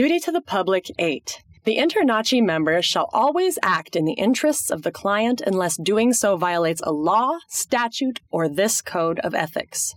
Duty to the Public 8. The InterNACHI member shall always act in the interests of the client unless doing so violates a law, statute, or this code of ethics.